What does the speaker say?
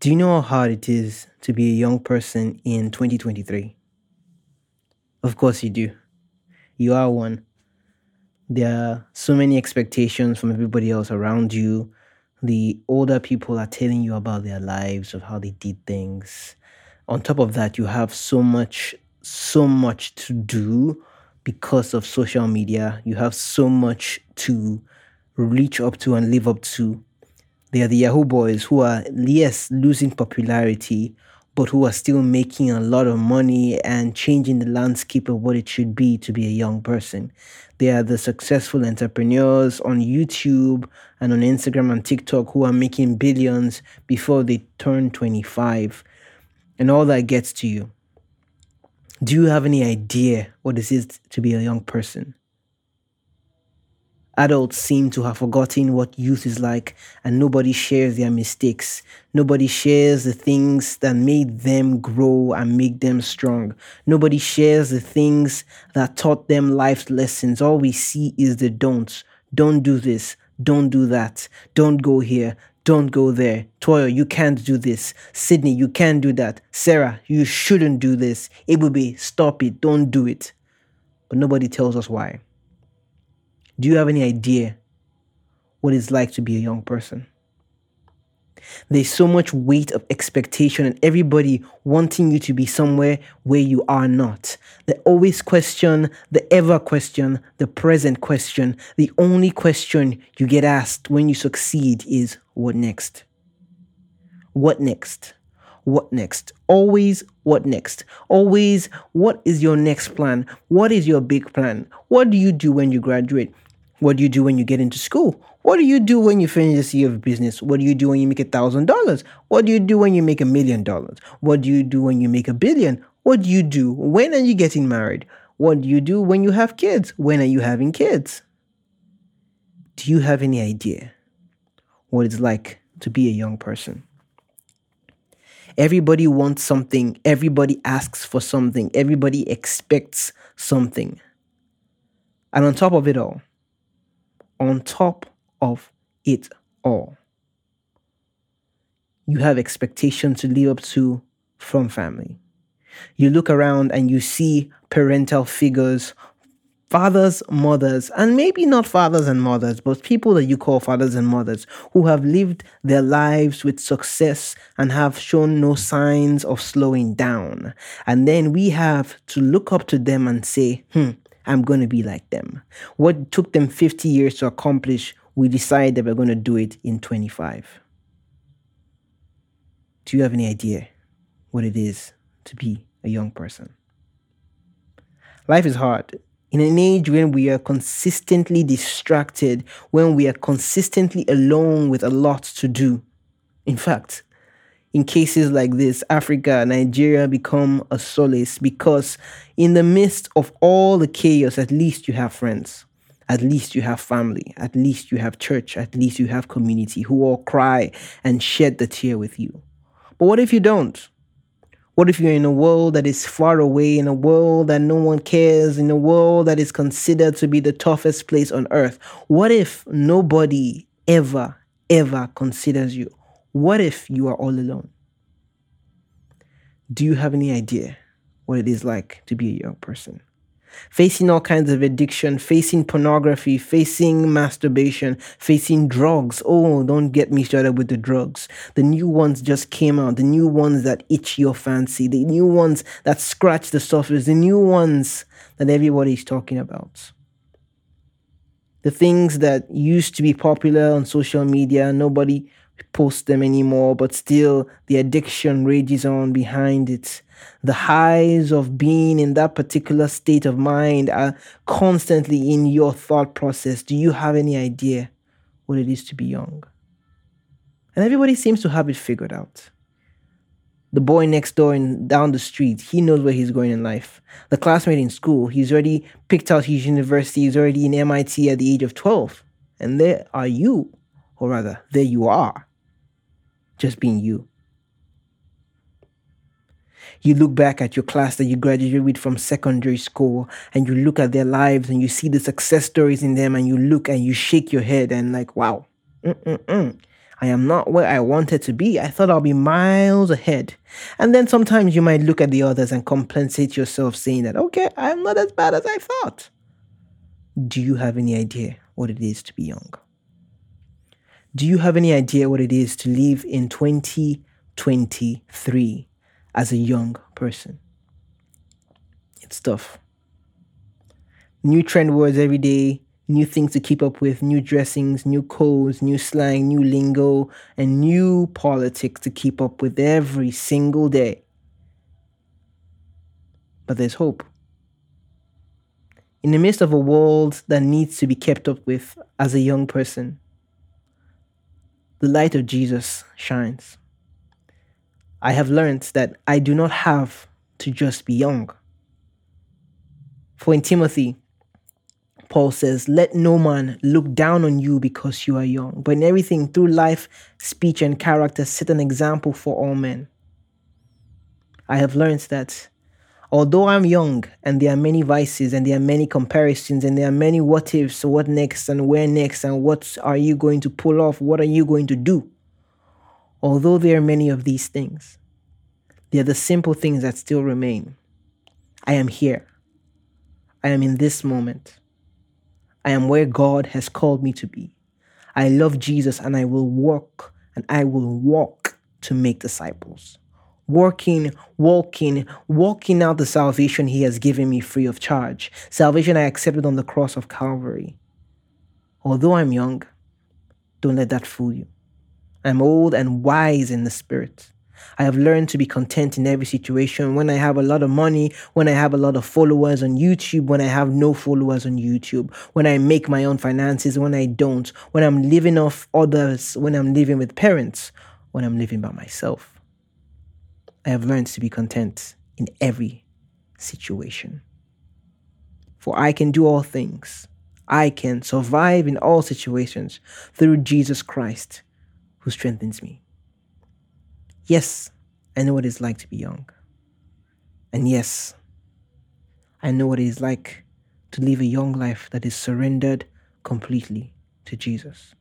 Do you know how hard it is to be a young person in 2023? Of course you do. You are one. There are so many expectations from everybody else around you. The older people are telling you about their lives, of how they did things. On top of that, you have so much, so much to do because of social media. You have so much to reach up to and live up to they are the Yahoo boys who are, yes, losing popularity, but who are still making a lot of money and changing the landscape of what it should be to be a young person. They are the successful entrepreneurs on YouTube and on Instagram and TikTok who are making billions before they turn 25. And all that gets to you. Do you have any idea what it is to be a young person? Adults seem to have forgotten what youth is like, and nobody shares their mistakes. Nobody shares the things that made them grow and make them strong. Nobody shares the things that taught them life lessons. All we see is the don'ts. Don't do this. Don't do that. Don't go here. Don't go there. Toyo, you can't do this. Sydney, you can't do that. Sarah, you shouldn't do this. It will be stop it. Don't do it. But nobody tells us why. Do you have any idea what it's like to be a young person? There's so much weight of expectation and everybody wanting you to be somewhere where you are not. The always question, the ever question, the present question. The only question you get asked when you succeed is what next? What next? What next? Always what next? Always what is your next plan? What is your big plan? What do you do when you graduate? What do you do when you get into school? What do you do when you finish this year of business? What do you do when you make a thousand dollars? What do you do when you make a million dollars? What do you do when you make a billion? What do you do? When are you getting married? What do you do when you have kids? When are you having kids? Do you have any idea what it's like to be a young person? Everybody wants something. Everybody asks for something. Everybody expects something. And on top of it all, on top of it all. You have expectations to live up to from family. You look around and you see parental figures, fathers, mothers, and maybe not fathers and mothers, but people that you call fathers and mothers who have lived their lives with success and have shown no signs of slowing down. And then we have to look up to them and say, hmm, I'm going to be like them. What took them 50 years to accomplish, we decided that we're going to do it in 25. Do you have any idea what it is to be a young person? Life is hard. In an age when we are consistently distracted, when we are consistently alone with a lot to do. In fact, in cases like this, Africa, Nigeria become a solace because in the midst of all the chaos, at least you have friends. At least you have family. At least you have church. At least you have community who all cry and shed the tear with you. But what if you don't? What if you're in a world that is far away, in a world that no one cares, in a world that is considered to be the toughest place on earth? What if nobody ever, ever considers you? What if you are all alone? Do you have any idea what it is like to be a young person? Facing all kinds of addiction, facing pornography, facing masturbation, facing drugs. Oh, don't get me started with the drugs. The new ones just came out. The new ones that itch your fancy. The new ones that scratch the surface. The new ones that everybody's talking about. The things that used to be popular on social media, nobody post them anymore, but still the addiction rages on behind it. The highs of being in that particular state of mind are constantly in your thought process. Do you have any idea what it is to be young? And everybody seems to have it figured out. The boy next door and down the street, he knows where he's going in life. The classmate in school, he's already picked out his university, he's already in MIT at the age of 12. And there are you, or rather, there you are just being you. You look back at your class that you graduated with from secondary school and you look at their lives and you see the success stories in them and you look and you shake your head and like, wow, Mm-mm-mm. I am not where I wanted to be. I thought I'll be miles ahead. And then sometimes you might look at the others and compensate yourself, saying that, okay, I'm not as bad as I thought. Do you have any idea what it is to be young? Do you have any idea what it is to live in 2023 as a young person? It's tough. New trend words every day, new things to keep up with, new dressings, new codes, new slang, new lingo, and new politics to keep up with every single day. But there's hope. In the midst of a world that needs to be kept up with as a young person, the light of Jesus shines. I have learned that I do not have to just be young. For in Timothy, Paul says, Let no man look down on you because you are young, but in everything through life, speech, and character, set an example for all men. I have learned that although I'm young and there are many vices and there are many comparisons and there are many what ifs, what next and where next and what are you going to pull off, what are you going to do? Although there are many of these things, they are the simple things that still remain. I am here. I am in this moment. I am where God has called me to be. I love Jesus and I will walk and I will walk to make disciples working, walking, walking out the salvation He has given me free of charge. Salvation I accepted on the cross of Calvary. Although I'm young, don't let that fool you. I'm old and wise in the Spirit. I have learned to be content in every situation. When I have a lot of money, when I have a lot of followers on YouTube, when I have no followers on YouTube, when I make my own finances, when I don't, when I'm living off others, when I'm living with parents, when I'm living by myself. I have learned to be content in every situation. For I can do all things. I can survive in all situations through Jesus Christ who strengthens me. Yes, I know what it's like to be young. And yes, I know what it is like to live a young life that is surrendered completely to Jesus.